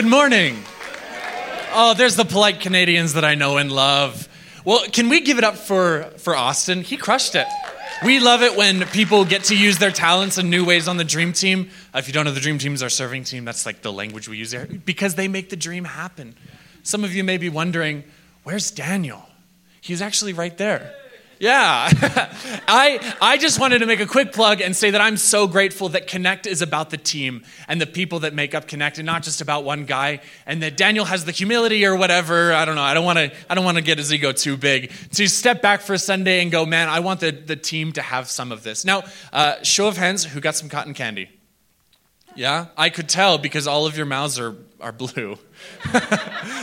Good morning. Oh, there's the polite Canadians that I know and love. Well, can we give it up for, for Austin? He crushed it. We love it when people get to use their talents in new ways on the dream team. Uh, if you don't know, the dream team is our serving team. That's like the language we use there because they make the dream happen. Some of you may be wondering, where's Daniel? He's actually right there. Yeah. I, I just wanted to make a quick plug and say that I'm so grateful that Connect is about the team and the people that make up Connect and not just about one guy and that Daniel has the humility or whatever. I don't know. I don't want to I don't want to get his ego too big. To step back for a Sunday and go, man, I want the, the team to have some of this. Now, uh, show of hands, who got some cotton candy? Yeah, I could tell because all of your mouths are, are blue.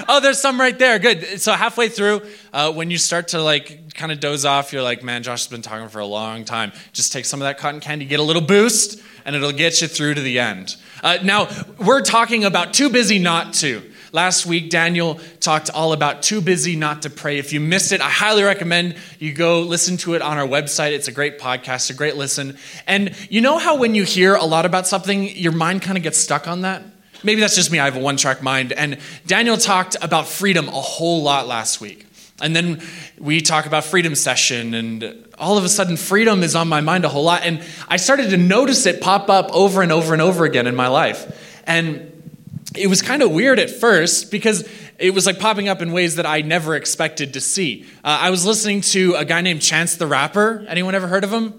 oh, there's some right there. Good. So halfway through, uh, when you start to like kind of doze off, you're like, man, Josh has been talking for a long time. Just take some of that cotton candy, get a little boost, and it'll get you through to the end. Uh, now, we're talking about too busy not to. Last week, Daniel talked all about too busy not to pray. If you missed it, I highly recommend you go listen to it on our website. It's a great podcast, a great listen. And you know how when you hear a lot about something, your mind kind of gets stuck on that? Maybe that's just me. I have a one track mind. And Daniel talked about freedom a whole lot last week. And then we talk about freedom session, and all of a sudden, freedom is on my mind a whole lot. And I started to notice it pop up over and over and over again in my life. And it was kind of weird at first because it was like popping up in ways that I never expected to see. Uh, I was listening to a guy named Chance the Rapper. Anyone ever heard of him?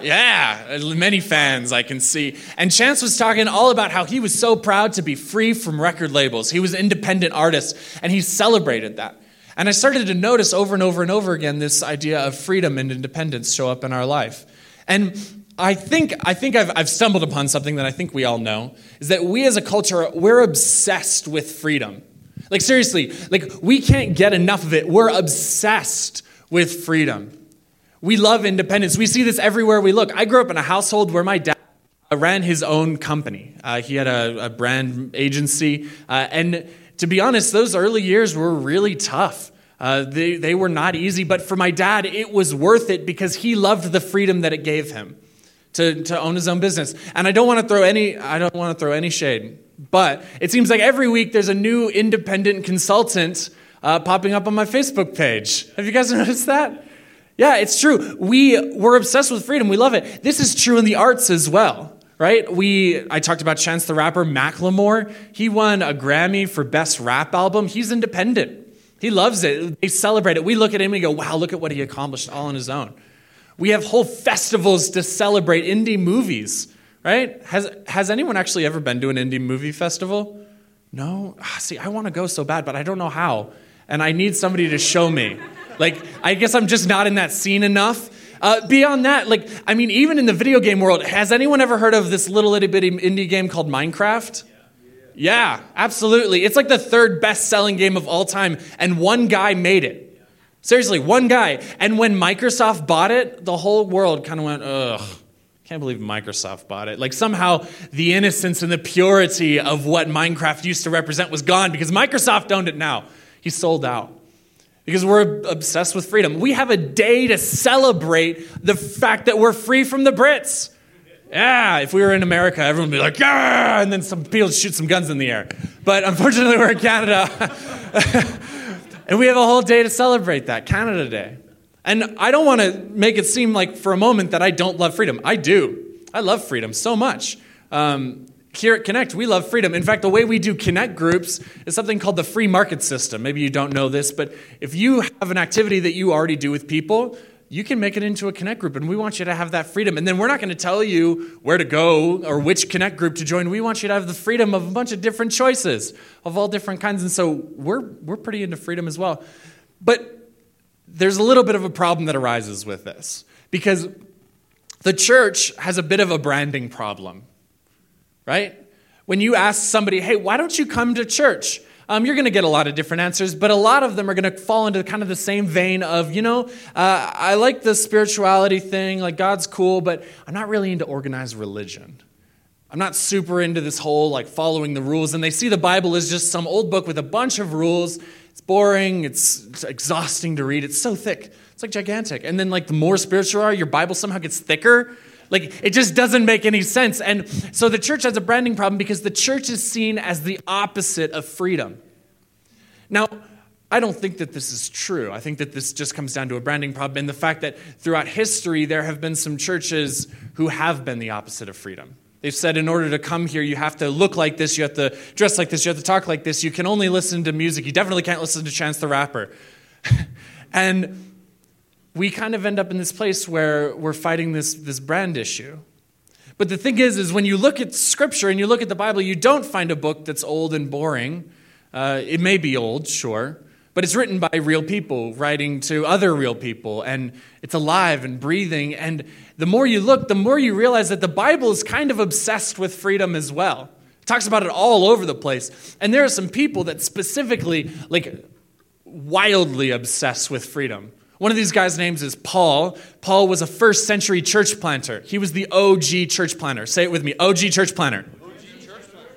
Yeah, many fans I can see. And Chance was talking all about how he was so proud to be free from record labels. He was an independent artist, and he celebrated that. And I started to notice over and over and over again this idea of freedom and independence show up in our life. And I think, I think I've, I've stumbled upon something that I think we all know is that we as a culture, we're obsessed with freedom. Like, seriously, like, we can't get enough of it. We're obsessed with freedom. We love independence. We see this everywhere we look. I grew up in a household where my dad ran his own company, uh, he had a, a brand agency. Uh, and to be honest, those early years were really tough. Uh, they, they were not easy, but for my dad, it was worth it because he loved the freedom that it gave him to, to own his own business. And I don't want to throw any I don't want to throw any shade, but it seems like every week there's a new independent consultant uh, popping up on my Facebook page. Have you guys noticed that? Yeah, it's true. We we're obsessed with freedom. We love it. This is true in the arts as well, right? We I talked about Chance the Rapper, Macklemore. He won a Grammy for best rap album. He's independent. He loves it. They celebrate it. We look at him and we go, "Wow, look at what he accomplished all on his own." We have whole festivals to celebrate indie movies, right? Has, has anyone actually ever been to an indie movie festival? No? Ah, see, I want to go so bad, but I don't know how. And I need somebody to show me. Like, I guess I'm just not in that scene enough. Uh, beyond that, like, I mean, even in the video game world, has anyone ever heard of this little itty bitty indie game called Minecraft? Yeah, absolutely. It's like the third best selling game of all time, and one guy made it. Seriously, one guy. And when Microsoft bought it, the whole world kind of went, ugh. Can't believe Microsoft bought it. Like somehow the innocence and the purity of what Minecraft used to represent was gone because Microsoft owned it now. He sold out. Because we're obsessed with freedom. We have a day to celebrate the fact that we're free from the Brits. Yeah, if we were in America, everyone would be like, yeah, and then some people shoot some guns in the air. But unfortunately, we're in Canada. And we have a whole day to celebrate that, Canada Day. And I don't want to make it seem like for a moment that I don't love freedom. I do. I love freedom so much. Um, here at Connect, we love freedom. In fact, the way we do Connect groups is something called the free market system. Maybe you don't know this, but if you have an activity that you already do with people, you can make it into a connect group and we want you to have that freedom. And then we're not going to tell you where to go or which connect group to join. We want you to have the freedom of a bunch of different choices of all different kinds. And so we're we're pretty into freedom as well. But there's a little bit of a problem that arises with this because the church has a bit of a branding problem right? When you ask somebody hey why don't you come to church um, you're going to get a lot of different answers, but a lot of them are going to fall into kind of the same vein of, you know, uh, I like the spirituality thing, like God's cool, but I'm not really into organized religion. I'm not super into this whole like following the rules. And they see the Bible as just some old book with a bunch of rules. It's boring, it's, it's exhausting to read, it's so thick. It's like gigantic. And then, like, the more spiritual you are, your Bible somehow gets thicker Like, it just doesn't make any sense. And so the church has a branding problem because the church is seen as the opposite of freedom. Now, I don't think that this is true. I think that this just comes down to a branding problem and the fact that throughout history, there have been some churches who have been the opposite of freedom. They've said in order to come here, you have to look like this, you have to dress like this, you have to talk like this, you can only listen to music. You definitely can't listen to Chance the Rapper. and we kind of end up in this place where we're fighting this, this brand issue. But the thing is, is when you look at Scripture and you look at the Bible, you don't find a book that's old and boring. Uh, it may be old, sure, but it's written by real people writing to other real people, and it's alive and breathing. And the more you look, the more you realize that the Bible is kind of obsessed with freedom as well. It talks about it all over the place. And there are some people that specifically, like, wildly obsessed with freedom. One of these guys' names is Paul. Paul was a first century church planter. He was the OG church planter. Say it with me OG church planter. OG church planter.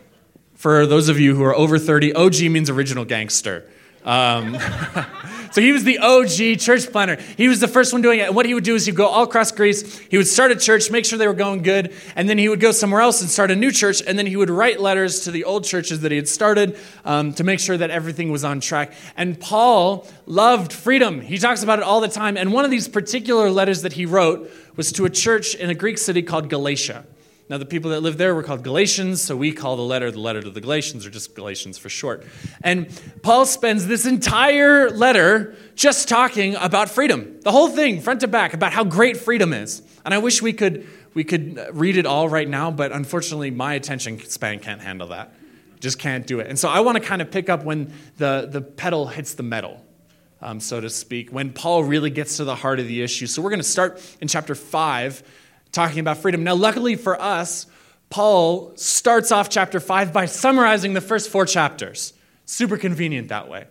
For those of you who are over 30, OG means original gangster. Um, so he was the OG church planner. He was the first one doing it. And what he would do is he'd go all across Greece. He would start a church, make sure they were going good, and then he would go somewhere else and start a new church. And then he would write letters to the old churches that he had started um, to make sure that everything was on track. And Paul loved freedom. He talks about it all the time. And one of these particular letters that he wrote was to a church in a Greek city called Galatia. Now, the people that lived there were called Galatians, so we call the letter the letter to the Galatians, or just Galatians for short. And Paul spends this entire letter just talking about freedom, the whole thing, front to back, about how great freedom is. And I wish we could, we could read it all right now, but unfortunately, my attention span can't handle that. Just can't do it. And so I want to kind of pick up when the, the pedal hits the metal. Um, so to speak, when Paul really gets to the heart of the issue. So we're going to start in chapter 5 talking about freedom. Now, luckily for us, Paul starts off chapter 5 by summarizing the first four chapters. Super convenient that way.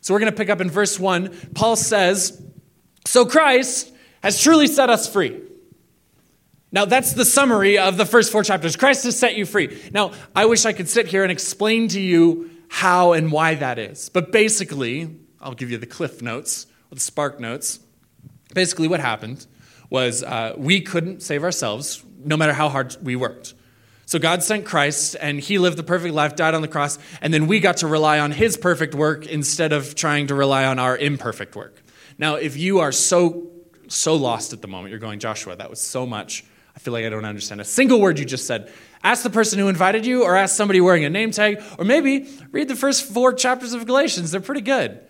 So we're going to pick up in verse 1. Paul says, So Christ has truly set us free. Now, that's the summary of the first four chapters. Christ has set you free. Now, I wish I could sit here and explain to you how and why that is. But basically, I'll give you the cliff notes, or the spark notes. Basically, what happened was uh, we couldn't save ourselves, no matter how hard we worked. So God sent Christ, and He lived the perfect life, died on the cross, and then we got to rely on His perfect work instead of trying to rely on our imperfect work. Now, if you are so so lost at the moment, you're going, Joshua, that was so much. I feel like I don't understand a single word you just said. Ask the person who invited you, or ask somebody wearing a name tag, or maybe read the first four chapters of Galatians. They're pretty good.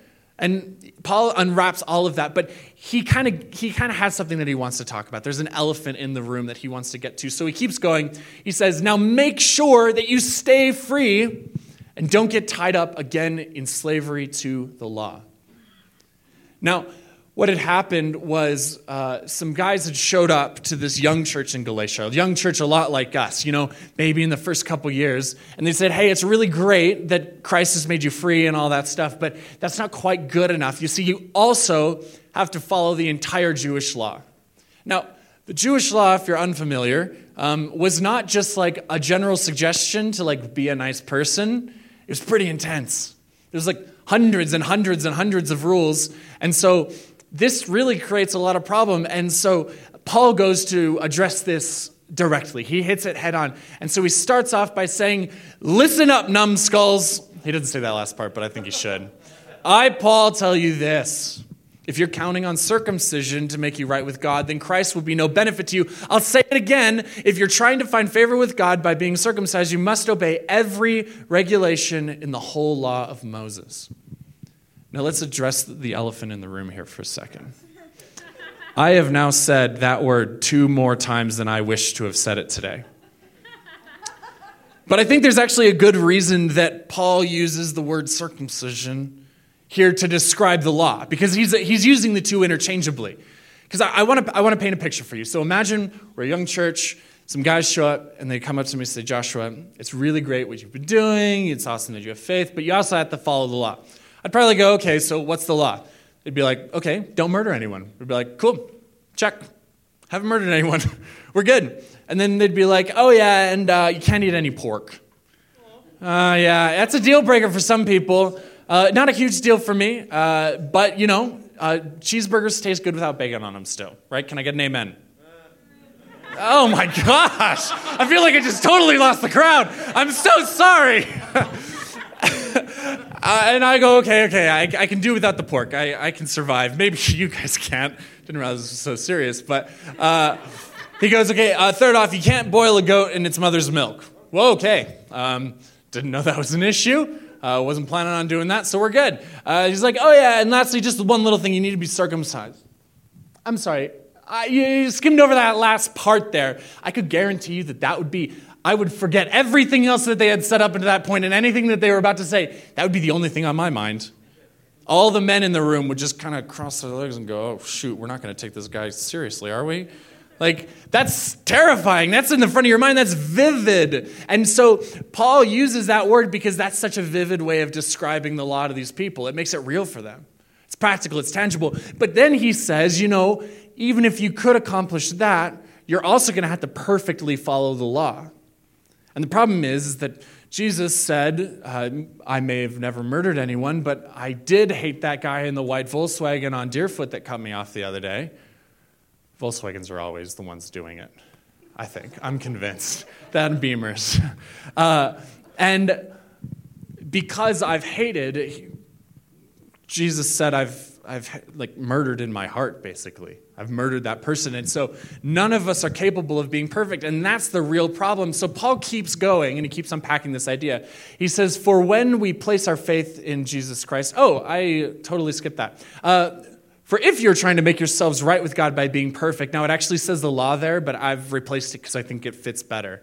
And Paul unwraps all of that, but he kind of he kind of has something that he wants to talk about. There's an elephant in the room that he wants to get to. So he keeps going. He says, "Now make sure that you stay free and don't get tied up again in slavery to the law." Now, what had happened was uh, some guys had showed up to this young church in Galatia, a young church a lot like us, you know, maybe in the first couple years. And they said, hey, it's really great that Christ has made you free and all that stuff, but that's not quite good enough. You see, you also have to follow the entire Jewish law. Now, the Jewish law, if you're unfamiliar, um, was not just like a general suggestion to like be a nice person. It was pretty intense. There's like hundreds and hundreds and hundreds of rules. And so this really creates a lot of problem. And so Paul goes to address this directly. He hits it head on. And so he starts off by saying, Listen up, numbskulls. He doesn't say that last part, but I think he should. I, Paul, tell you this. If you're counting on circumcision to make you right with God, then Christ will be no benefit to you. I'll say it again. If you're trying to find favor with God by being circumcised, you must obey every regulation in the whole law of Moses. Now let's address the elephant in the room here for a second. I have now said that word two more times than I wish to have said it today. But I think there's actually a good reason that Paul uses the word circumcision here to describe the law, because he's, he's using the two interchangeably. Because I, I want to I wanna paint a picture for you. So imagine we're a young church, some guys show up and they come up to me and say, Joshua, it's really great what you've been doing, it's awesome that you have faith, but you also have to follow the law. I'd probably go, okay, so what's the law? They'd be like, okay, don't murder anyone. We'd be like, cool, check. Haven't murdered anyone. We're good. And then they'd be like, oh, yeah, and uh, you can't eat any pork. Uh, yeah, that's a deal breaker for some people. Uh, not a huge deal for me, uh, but you know, uh, cheeseburgers taste good without bacon on them still, right? Can I get an amen? Oh my gosh. I feel like I just totally lost the crowd. I'm so sorry. uh, and I go, okay, okay, I, I, can do without the pork. I, I can survive. Maybe you guys can't. Didn't realize this was so serious. But uh, he goes, okay, uh, third off, you can't boil a goat in its mother's milk. Well, okay. Um, didn't know that was an issue. Uh, wasn't planning on doing that, so we're good. Uh, he's like, oh yeah, and lastly, just one little thing, you need to be circumcised. I'm sorry, you skimmed over that last part there. I could guarantee you that that would be, I would forget everything else that they had set up into that point and anything that they were about to say. That would be the only thing on my mind. All the men in the room would just kind of cross their legs and go, oh, shoot, we're not going to take this guy seriously, are we? Like, that's terrifying. That's in the front of your mind. That's vivid. And so, Paul uses that word because that's such a vivid way of describing the law to these people. It makes it real for them. It's practical, it's tangible. But then he says, you know, even if you could accomplish that, you're also going to have to perfectly follow the law. And the problem is, is that Jesus said, uh, I may have never murdered anyone, but I did hate that guy in the white Volkswagen on Deerfoot that cut me off the other day. Volkswagens are always the ones doing it, I think. I'm convinced. That and Beamers. Uh, and because I've hated, Jesus said, I've I've like murdered in my heart, basically. I've murdered that person. And so none of us are capable of being perfect. And that's the real problem. So Paul keeps going and he keeps unpacking this idea. He says, For when we place our faith in Jesus Christ, oh, I totally skipped that. Uh, for if you're trying to make yourselves right with God by being perfect, now it actually says the law there, but I've replaced it because I think it fits better.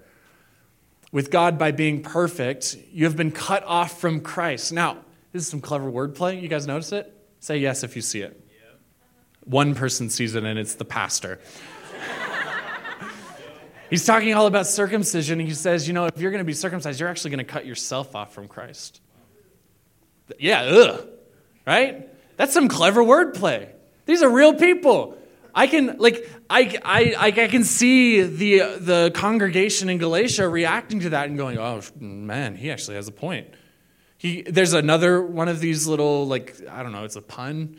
With God by being perfect, you have been cut off from Christ. Now, this is some clever wordplay. You guys notice it? Say yes if you see it. One person sees it, and it's the pastor. He's talking all about circumcision. He says, you know, if you're going to be circumcised, you're actually going to cut yourself off from Christ. Yeah, ugh. Right? That's some clever wordplay. These are real people. I can like I, I, I can see the the congregation in Galatia reacting to that and going, oh man, he actually has a point. He, there's another one of these little, like, I don't know, it's a pun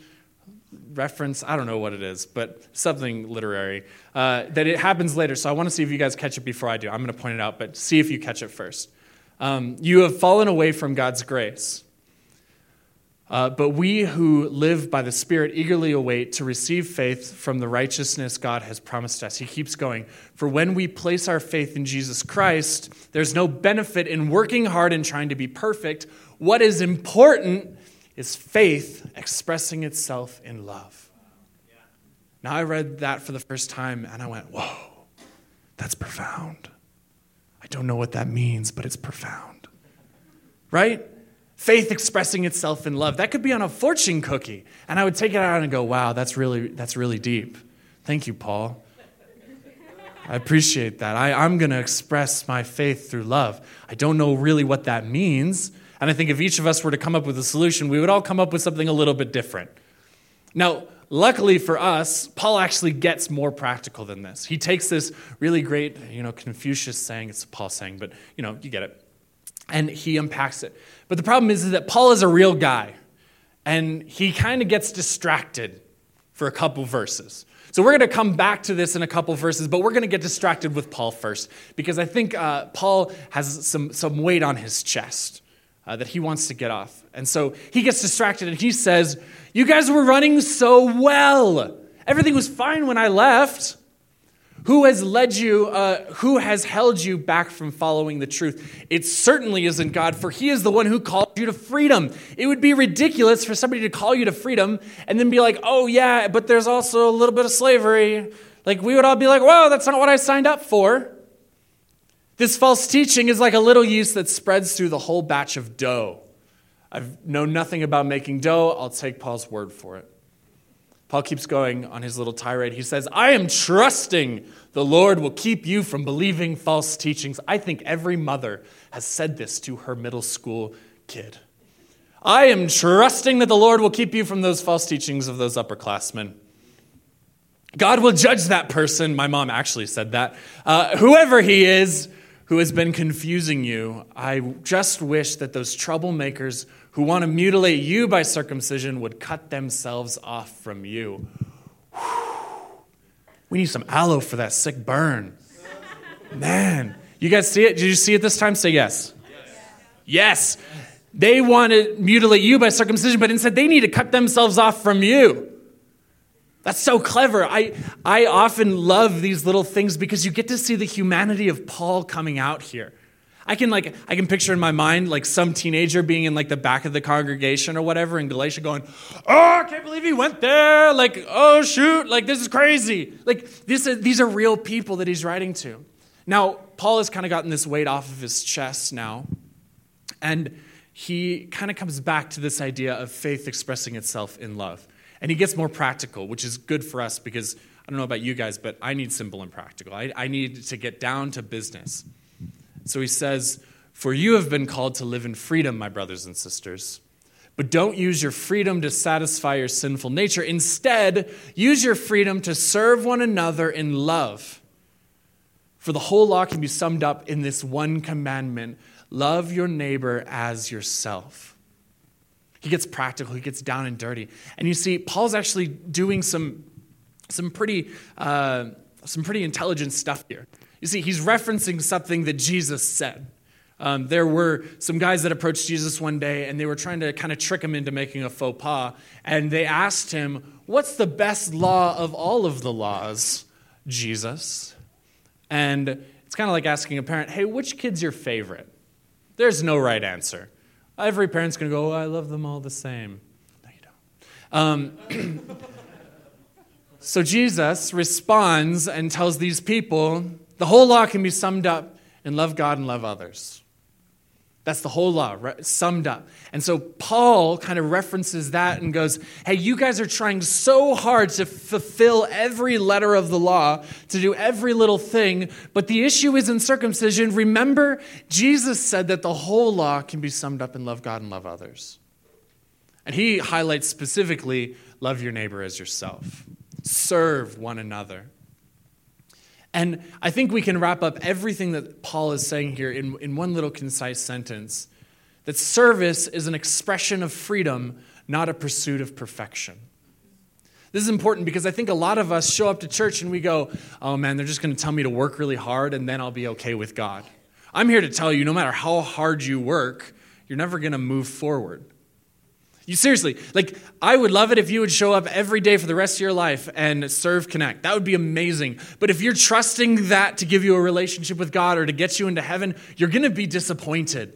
reference. I don't know what it is, but something literary. Uh, that it happens later. So I want to see if you guys catch it before I do. I'm going to point it out, but see if you catch it first. Um, you have fallen away from God's grace. Uh, but we who live by the Spirit eagerly await to receive faith from the righteousness God has promised us. He keeps going. For when we place our faith in Jesus Christ, there's no benefit in working hard and trying to be perfect. What is important is faith expressing itself in love. Now, I read that for the first time and I went, whoa, that's profound. I don't know what that means, but it's profound. Right? faith expressing itself in love. That could be on a fortune cookie. And I would take it out and go, wow, that's really, that's really deep. Thank you, Paul. I appreciate that. I, I'm going to express my faith through love. I don't know really what that means. And I think if each of us were to come up with a solution, we would all come up with something a little bit different. Now, luckily for us, Paul actually gets more practical than this. He takes this really great, you know, Confucius saying, it's a Paul saying, but, you know, you get it and he unpacks it. But the problem is, is that Paul is a real guy, and he kind of gets distracted for a couple verses. So we're going to come back to this in a couple verses, but we're going to get distracted with Paul first because I think uh, Paul has some, some weight on his chest uh, that he wants to get off. And so he gets distracted and he says, You guys were running so well. Everything was fine when I left. Who has led you, uh, who has held you back from following the truth? It certainly isn't God, for He is the one who called you to freedom. It would be ridiculous for somebody to call you to freedom and then be like, oh, yeah, but there's also a little bit of slavery. Like, we would all be like, whoa, that's not what I signed up for. This false teaching is like a little yeast that spreads through the whole batch of dough. I know nothing about making dough. I'll take Paul's word for it. Paul keeps going on his little tirade. He says, I am trusting the Lord will keep you from believing false teachings. I think every mother has said this to her middle school kid. I am trusting that the Lord will keep you from those false teachings of those upperclassmen. God will judge that person. My mom actually said that. Uh, whoever he is who has been confusing you, I just wish that those troublemakers who want to mutilate you by circumcision would cut themselves off from you. We need some aloe for that sick burn. Man, you guys see it? Did you see it this time? Say yes. Yes. They want to mutilate you by circumcision, but instead they need to cut themselves off from you. That's so clever. I, I often love these little things because you get to see the humanity of Paul coming out here. I can like I can picture in my mind like some teenager being in like the back of the congregation or whatever in Galatia going, "Oh, I can't believe he went there." Like, "Oh shoot, like this is crazy." Like this is, these are real people that he's writing to. Now, Paul has kind of gotten this weight off of his chest now. And he kind of comes back to this idea of faith expressing itself in love. And he gets more practical, which is good for us because I don't know about you guys, but I need simple and practical. I, I need to get down to business. So he says, For you have been called to live in freedom, my brothers and sisters. But don't use your freedom to satisfy your sinful nature. Instead, use your freedom to serve one another in love. For the whole law can be summed up in this one commandment love your neighbor as yourself. He gets practical, he gets down and dirty. And you see, Paul's actually doing some, some, pretty, uh, some pretty intelligent stuff here. You see, he's referencing something that Jesus said. Um, there were some guys that approached Jesus one day and they were trying to kind of trick him into making a faux pas. And they asked him, What's the best law of all of the laws, Jesus? And it's kind of like asking a parent, Hey, which kid's your favorite? There's no right answer. Every parent's going to go, oh, I love them all the same. No, you don't. Um, so Jesus responds and tells these people the whole law can be summed up in love God and love others. That's the whole law, summed up. And so Paul kind of references that and goes, Hey, you guys are trying so hard to fulfill every letter of the law, to do every little thing, but the issue isn't circumcision. Remember, Jesus said that the whole law can be summed up in love God and love others. And he highlights specifically love your neighbor as yourself, serve one another. And I think we can wrap up everything that Paul is saying here in, in one little concise sentence that service is an expression of freedom, not a pursuit of perfection. This is important because I think a lot of us show up to church and we go, oh man, they're just going to tell me to work really hard and then I'll be okay with God. I'm here to tell you no matter how hard you work, you're never going to move forward. You seriously, like, I would love it if you would show up every day for the rest of your life and serve Connect. That would be amazing. But if you're trusting that to give you a relationship with God or to get you into heaven, you're going to be disappointed.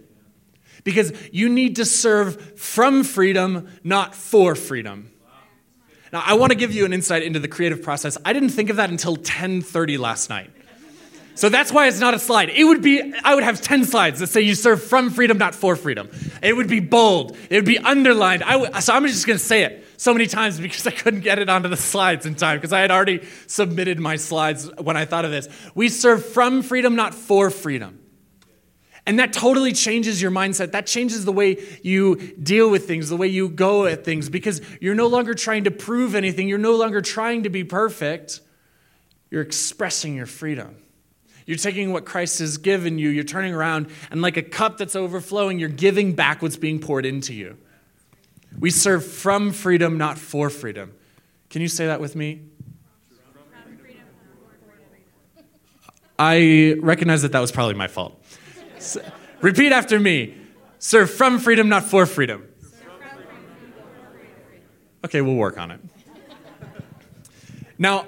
Because you need to serve from freedom, not for freedom. Now, I want to give you an insight into the creative process. I didn't think of that until 10:30 last night. So that's why it's not a slide. It would be, I would have 10 slides that say you serve from freedom, not for freedom. It would be bold. It would be underlined. I so I'm just going to say it so many times because I couldn't get it onto the slides in time because I had already submitted my slides when I thought of this. We serve from freedom, not for freedom. And that totally changes your mindset. That changes the way you deal with things, the way you go at things, because you're no longer trying to prove anything. You're no longer trying to be perfect. You're expressing your freedom. You're taking what Christ has given you, you're turning around, and like a cup that's overflowing, you're giving back what's being poured into you. We serve from freedom, not for freedom. Can you say that with me? I recognize that that was probably my fault. So, repeat after me serve from freedom, not for freedom. Okay, we'll work on it. Now,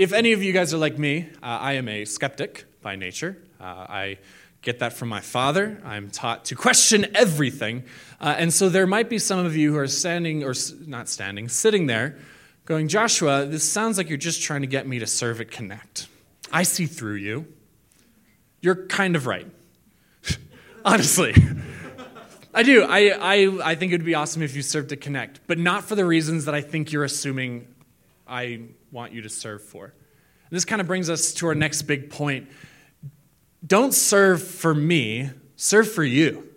if any of you guys are like me, uh, I am a skeptic by nature. Uh, I get that from my father. I'm taught to question everything. Uh, and so there might be some of you who are standing, or not standing, sitting there going, Joshua, this sounds like you're just trying to get me to serve at Connect. I see through you. You're kind of right. Honestly. I do. I, I, I think it would be awesome if you served at Connect, but not for the reasons that I think you're assuming I want you to serve for. And this kind of brings us to our next big point. Don't serve for me, serve for you.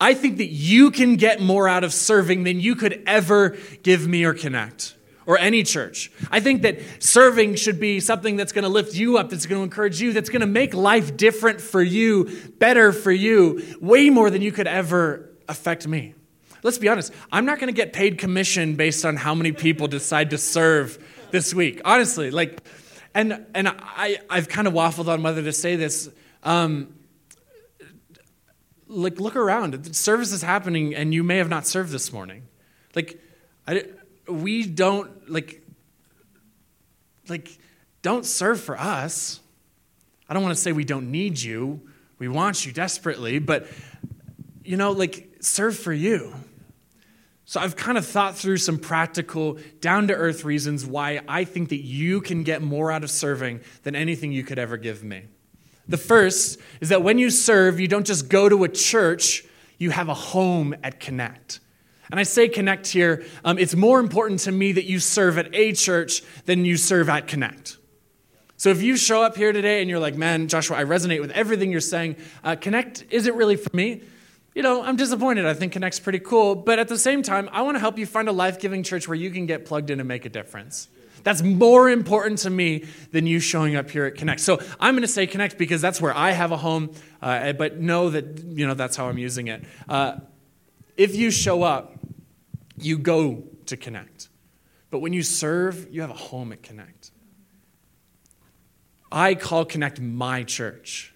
I think that you can get more out of serving than you could ever give me or connect or any church. I think that serving should be something that's going to lift you up, that's going to encourage you, that's going to make life different for you, better for you, way more than you could ever affect me. Let's be honest, I'm not going to get paid commission based on how many people decide to serve this week, honestly. Like, and and I I've kind of waffled on whether to say this. Um, like, look around. Service is happening, and you may have not served this morning. Like, I, we don't like like don't serve for us. I don't want to say we don't need you. We want you desperately, but you know, like serve for you. So I've kind of thought through some practical, down to earth reasons why I think that you can get more out of serving than anything you could ever give me. The first is that when you serve, you don't just go to a church, you have a home at Connect. And I say Connect here, um, it's more important to me that you serve at a church than you serve at Connect. So if you show up here today and you're like, man, Joshua, I resonate with everything you're saying, uh, Connect isn't really for me you know, I'm disappointed. I think Connect's pretty cool. But at the same time, I want to help you find a life giving church where you can get plugged in and make a difference. That's more important to me than you showing up here at Connect. So I'm going to say Connect because that's where I have a home, uh, but know that, you know, that's how I'm using it. Uh, if you show up, you go to Connect. But when you serve, you have a home at Connect. I call Connect my church,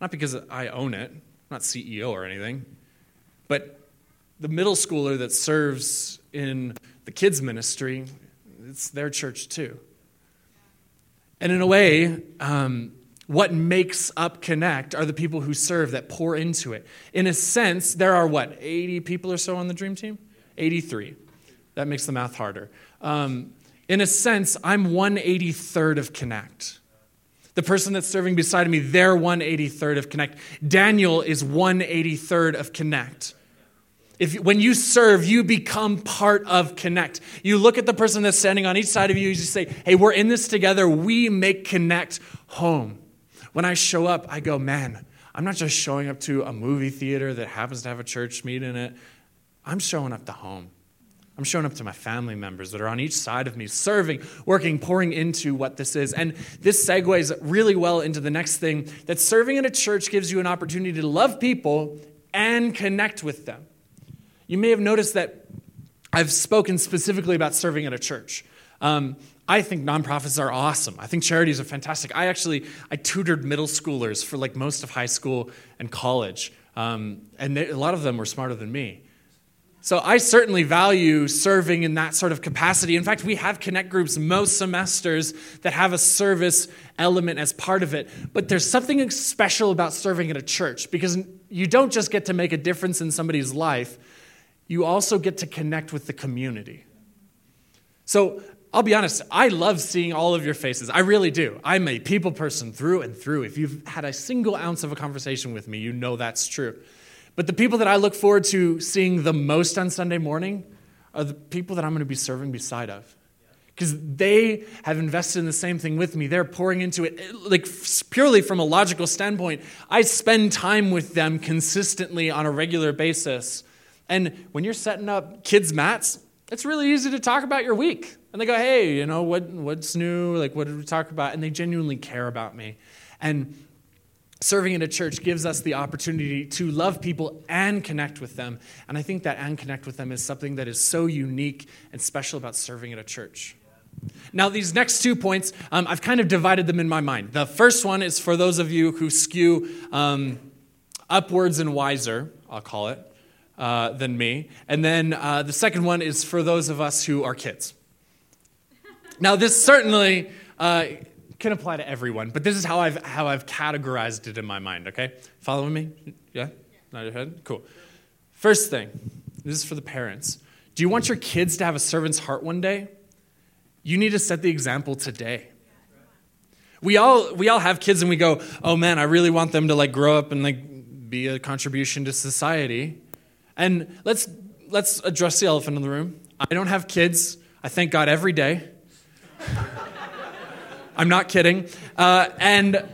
not because I own it, not CEO or anything, but the middle schooler that serves in the kids' ministry, it's their church too. And in a way, um, what makes up Connect are the people who serve that pour into it. In a sense, there are what, 80 people or so on the dream team? 83. That makes the math harder. Um, in a sense, I'm 183rd of Connect. The person that's serving beside me, they're 183rd of Connect. Daniel is 183rd of Connect. If, when you serve, you become part of Connect. You look at the person that's standing on each side of you, you say, hey, we're in this together. We make Connect home. When I show up, I go, man, I'm not just showing up to a movie theater that happens to have a church meet in it. I'm showing up to home. I'm showing up to my family members that are on each side of me, serving, working, pouring into what this is. And this segues really well into the next thing that serving in a church gives you an opportunity to love people and connect with them. You may have noticed that I've spoken specifically about serving at a church. Um, I think nonprofits are awesome. I think charities are fantastic. I actually I tutored middle schoolers for like most of high school and college, um, and they, a lot of them were smarter than me. So I certainly value serving in that sort of capacity. In fact, we have connect groups most semesters that have a service element as part of it. But there's something special about serving at a church because you don't just get to make a difference in somebody's life, you also get to connect with the community. So I'll be honest, I love seeing all of your faces. I really do. I'm a people person through and through. If you've had a single ounce of a conversation with me, you know that's true. But the people that I look forward to seeing the most on Sunday morning are the people that I'm going to be serving beside of. Because they have invested in the same thing with me. They're pouring into it, like purely from a logical standpoint. I spend time with them consistently on a regular basis. And when you're setting up kids' mats, it's really easy to talk about your week. And they go, hey, you know, what, what's new? Like, what did we talk about? And they genuinely care about me. And serving in a church gives us the opportunity to love people and connect with them. And I think that and connect with them is something that is so unique and special about serving at a church. Now, these next two points, um, I've kind of divided them in my mind. The first one is for those of you who skew um, upwards and wiser, I'll call it, uh, than me. And then uh, the second one is for those of us who are kids. Now, this certainly uh, can apply to everyone, but this is how I've, how I've categorized it in my mind, okay? Following me? Yeah? Nod your head? Cool. First thing, this is for the parents. Do you want your kids to have a servant's heart one day? You need to set the example today. We all, we all have kids and we go, oh man, I really want them to like grow up and like be a contribution to society. And let's, let's address the elephant in the room. I don't have kids. I thank God every day. I'm not kidding. Uh, and,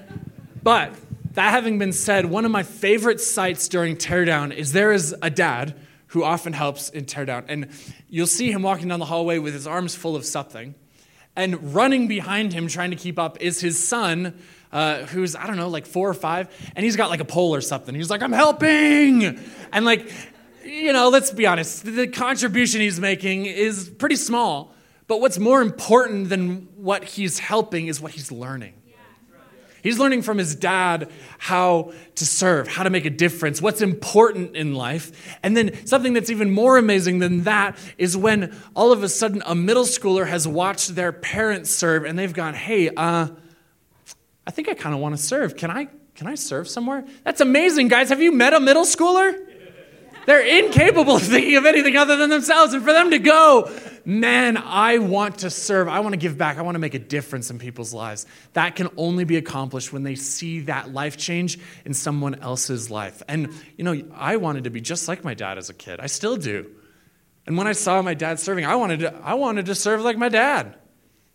but that having been said, one of my favorite sights during teardown is there is a dad who often helps in teardown. And you'll see him walking down the hallway with his arms full of something. And running behind him, trying to keep up, is his son, uh, who's, I don't know, like four or five. And he's got like a pole or something. He's like, I'm helping. And like, you know, let's be honest, the contribution he's making is pretty small. But what's more important than what he's helping is what he's learning. He's learning from his dad how to serve, how to make a difference, what's important in life. And then something that's even more amazing than that is when all of a sudden a middle schooler has watched their parents serve and they've gone, hey, uh, I think I kind of want to serve. Can I, can I serve somewhere? That's amazing, guys. Have you met a middle schooler? They're incapable of thinking of anything other than themselves. And for them to go, man, I want to serve. I want to give back. I want to make a difference in people's lives. That can only be accomplished when they see that life change in someone else's life. And, you know, I wanted to be just like my dad as a kid. I still do. And when I saw my dad serving, I wanted to, I wanted to serve like my dad.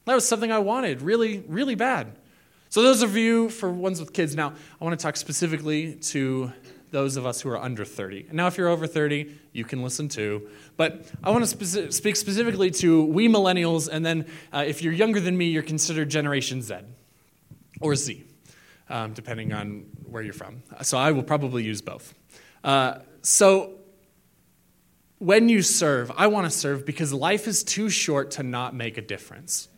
That was something I wanted really, really bad. So, those of you for ones with kids, now I want to talk specifically to those of us who are under 30. And now, if you're over 30, you can listen too. But I want to speci- speak specifically to we millennials, and then uh, if you're younger than me, you're considered Generation Z or Z, um, depending on where you're from. So I will probably use both. Uh, so when you serve, I want to serve because life is too short to not make a difference.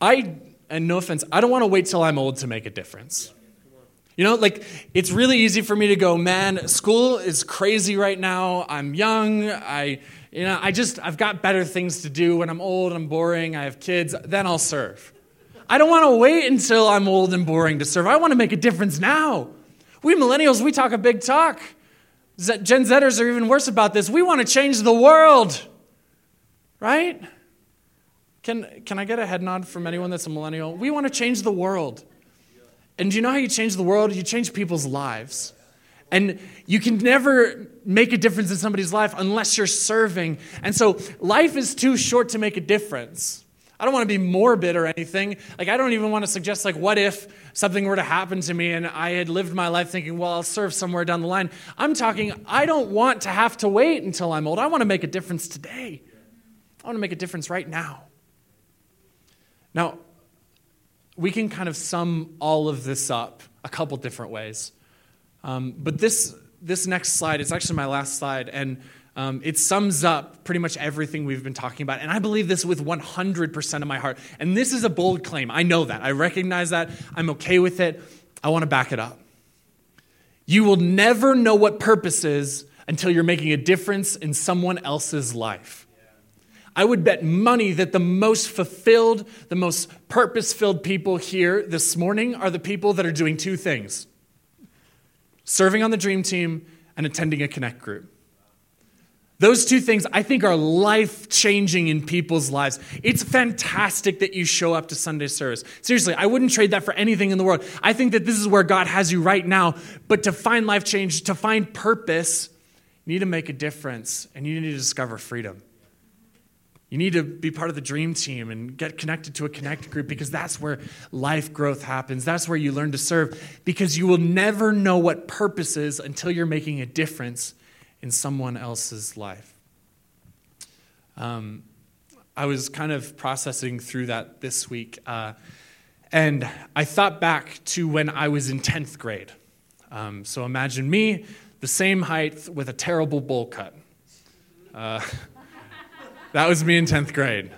I, and no offense, I don't want to wait till I'm old to make a difference. You know, like it's really easy for me to go, man, school is crazy right now. I'm young. I, you know, I just, I've got better things to do when I'm old, I'm boring, I have kids, then I'll serve. I don't want to wait until I'm old and boring to serve. I want to make a difference now. We millennials, we talk a big talk. Gen Zers are even worse about this. We want to change the world, right? Can, can I get a head nod from anyone that's a millennial? We want to change the world. And do you know how you change the world? You change people's lives. And you can never make a difference in somebody's life unless you're serving. And so life is too short to make a difference. I don't want to be morbid or anything. Like, I don't even want to suggest, like, what if something were to happen to me and I had lived my life thinking, well, I'll serve somewhere down the line. I'm talking, I don't want to have to wait until I'm old. I want to make a difference today. I want to make a difference right now. Now, we can kind of sum all of this up a couple different ways. Um, but this, this next slide, it's actually my last slide, and um, it sums up pretty much everything we've been talking about. And I believe this with 100% of my heart. And this is a bold claim. I know that. I recognize that. I'm okay with it. I want to back it up. You will never know what purpose is until you're making a difference in someone else's life. I would bet money that the most fulfilled, the most purpose filled people here this morning are the people that are doing two things serving on the dream team and attending a connect group. Those two things I think are life changing in people's lives. It's fantastic that you show up to Sunday service. Seriously, I wouldn't trade that for anything in the world. I think that this is where God has you right now. But to find life change, to find purpose, you need to make a difference and you need to discover freedom. You need to be part of the dream team and get connected to a connect group because that's where life growth happens. That's where you learn to serve because you will never know what purpose is until you're making a difference in someone else's life. Um, I was kind of processing through that this week, uh, and I thought back to when I was in 10th grade. Um, so imagine me, the same height with a terrible bowl cut. Uh, that was me in 10th grade.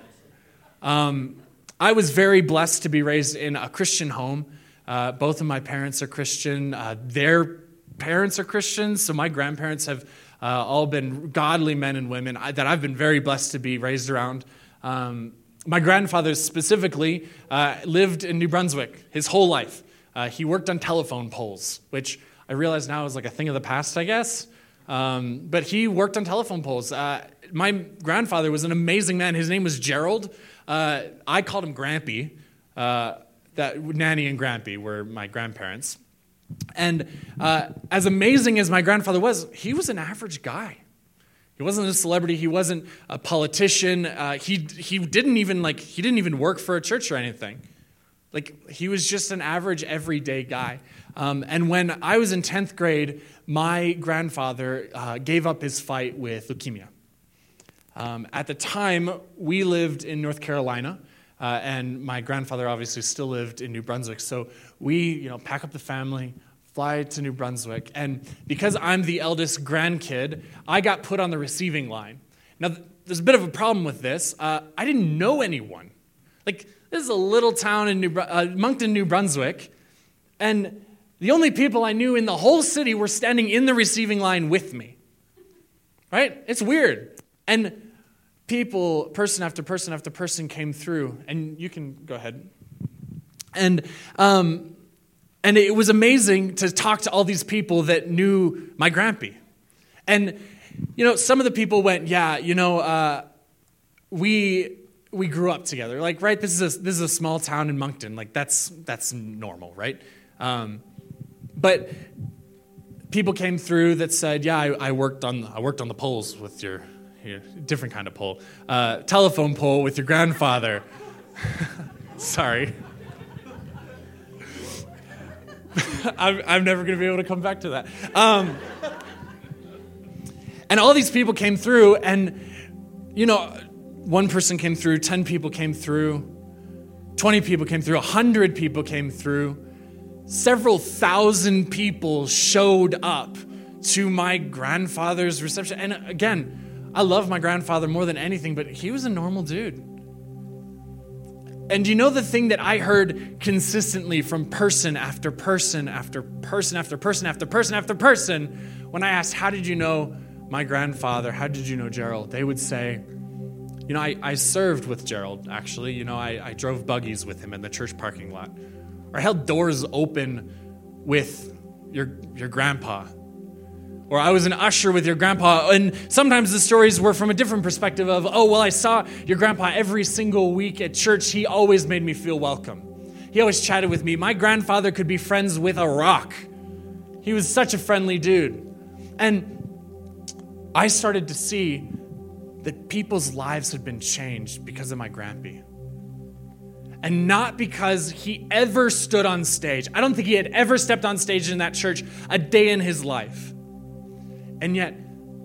Um, I was very blessed to be raised in a Christian home. Uh, both of my parents are Christian. Uh, their parents are Christians, so my grandparents have uh, all been godly men and women I, that I've been very blessed to be raised around. Um, my grandfather specifically uh, lived in New Brunswick his whole life. Uh, he worked on telephone poles, which I realize now is like a thing of the past, I guess. Um, but he worked on telephone poles. My grandfather was an amazing man. His name was Gerald. Uh, I called him Grampy. Uh, that Nanny and Grampy were my grandparents. And uh, as amazing as my grandfather was, he was an average guy. He wasn't a celebrity. He wasn't a politician. Uh, he, he didn't even like he didn't even work for a church or anything. Like he was just an average everyday guy. Um, and when I was in 10th grade, my grandfather uh, gave up his fight with leukemia. Um, at the time, we lived in North Carolina, uh, and my grandfather obviously still lived in New Brunswick. So we, you know, pack up the family, fly to New Brunswick, and because I'm the eldest grandkid, I got put on the receiving line. Now, there's a bit of a problem with this. Uh, I didn't know anyone. Like, this is a little town in New, uh, Moncton, New Brunswick, and the only people I knew in the whole city were standing in the receiving line with me. Right? It's weird. And people, person after person after person, came through, and you can go ahead. And um, and it was amazing to talk to all these people that knew my grampy. And, you know, some of the people went, yeah, you know, uh, we, we grew up together. Like, right, this is, a, this is a small town in Moncton. Like, that's, that's normal, right? Um, but people came through that said, yeah, I, I, worked, on, I worked on the poles with your, different kind of pole, uh, telephone pole with your grandfather. Sorry. I'm, I'm, never going to be able to come back to that. Um, and all these people came through, and, you know, one person came through, 10 people came through, 20 people came through, 100 people came through. Several thousand people showed up to my grandfather's reception. And again, I love my grandfather more than anything, but he was a normal dude. And you know the thing that I heard consistently from person after person after person after person after person after person when I asked, How did you know my grandfather? How did you know Gerald? They would say, You know, I, I served with Gerald, actually. You know, I, I drove buggies with him in the church parking lot. Or I held doors open with your, your grandpa or I was an usher with your grandpa. And sometimes the stories were from a different perspective of, oh, well, I saw your grandpa every single week at church. He always made me feel welcome. He always chatted with me. My grandfather could be friends with a rock. He was such a friendly dude. And I started to see that people's lives had been changed because of my grandpa. And not because he ever stood on stage. I don't think he had ever stepped on stage in that church a day in his life. And yet,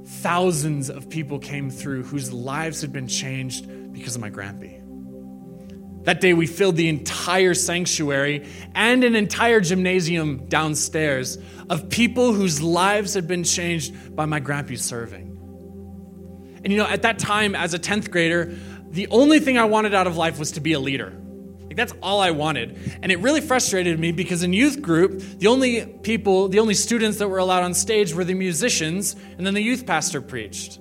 thousands of people came through whose lives had been changed because of my grampy. That day, we filled the entire sanctuary and an entire gymnasium downstairs of people whose lives had been changed by my grampy serving. And you know, at that time, as a 10th grader, the only thing I wanted out of life was to be a leader. Like that's all I wanted. And it really frustrated me because in youth group, the only people, the only students that were allowed on stage were the musicians, and then the youth pastor preached.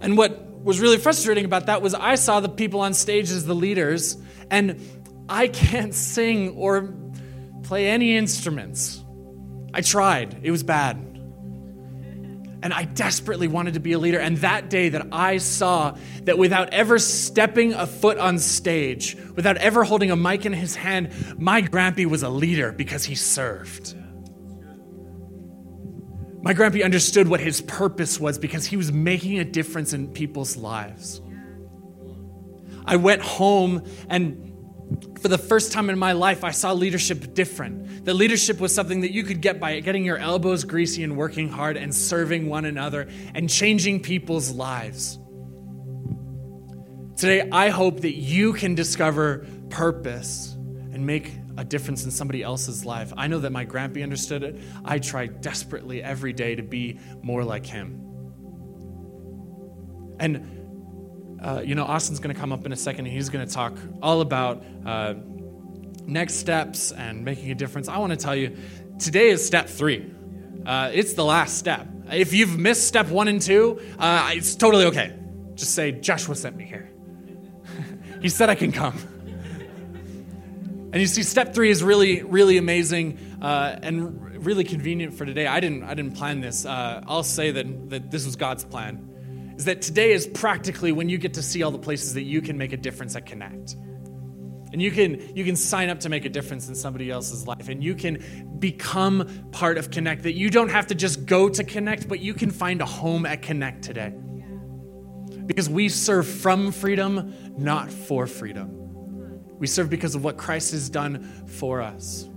And what was really frustrating about that was I saw the people on stage as the leaders, and I can't sing or play any instruments. I tried, it was bad. And I desperately wanted to be a leader. And that day that I saw that without ever stepping a foot on stage, without ever holding a mic in his hand, my grampy was a leader because he served. My grampy understood what his purpose was because he was making a difference in people's lives. I went home and for the first time in my life, I saw leadership different. That leadership was something that you could get by getting your elbows greasy and working hard and serving one another and changing people's lives. Today, I hope that you can discover purpose and make a difference in somebody else's life. I know that my grandpa understood it. I try desperately every day to be more like him. And uh, you know, Austin's going to come up in a second and he's going to talk all about uh, next steps and making a difference. I want to tell you, today is step three. Uh, it's the last step. If you've missed step one and two, uh, it's totally okay. Just say, Joshua sent me here. he said I can come. And you see, step three is really, really amazing uh, and really convenient for today. I didn't, I didn't plan this. Uh, I'll say that, that this was God's plan is that today is practically when you get to see all the places that you can make a difference at Connect. And you can, you can sign up to make a difference in somebody else's life. And you can become part of Connect. That you don't have to just go to Connect, but you can find a home at Connect today. Because we serve from freedom, not for freedom. We serve because of what Christ has done for us.